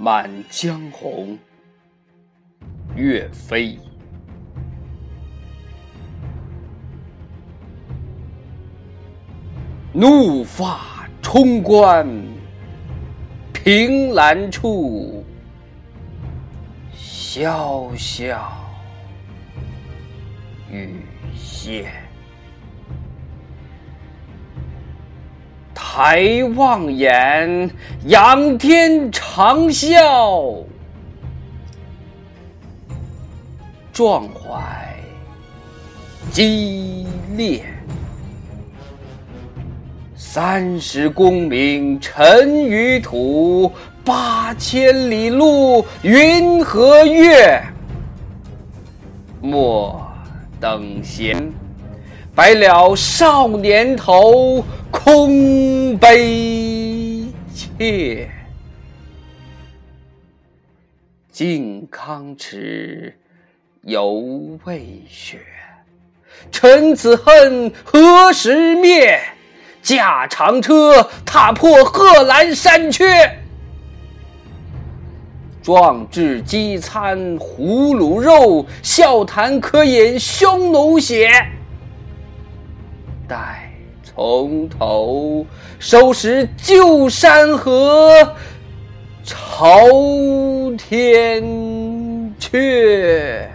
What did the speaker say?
《满江红》岳飞。怒发冲冠，凭栏处，潇潇雨歇。抬望眼，仰天长啸，壮怀激烈。三十功名尘与土，八千里路云和月。莫等闲，白了少年头。空悲切，靖康耻，犹未雪。臣子恨何时灭？驾长车，踏破贺兰山缺。壮志饥餐胡虏肉，笑谈渴饮匈奴血。待。从头收拾旧山河，朝天阙。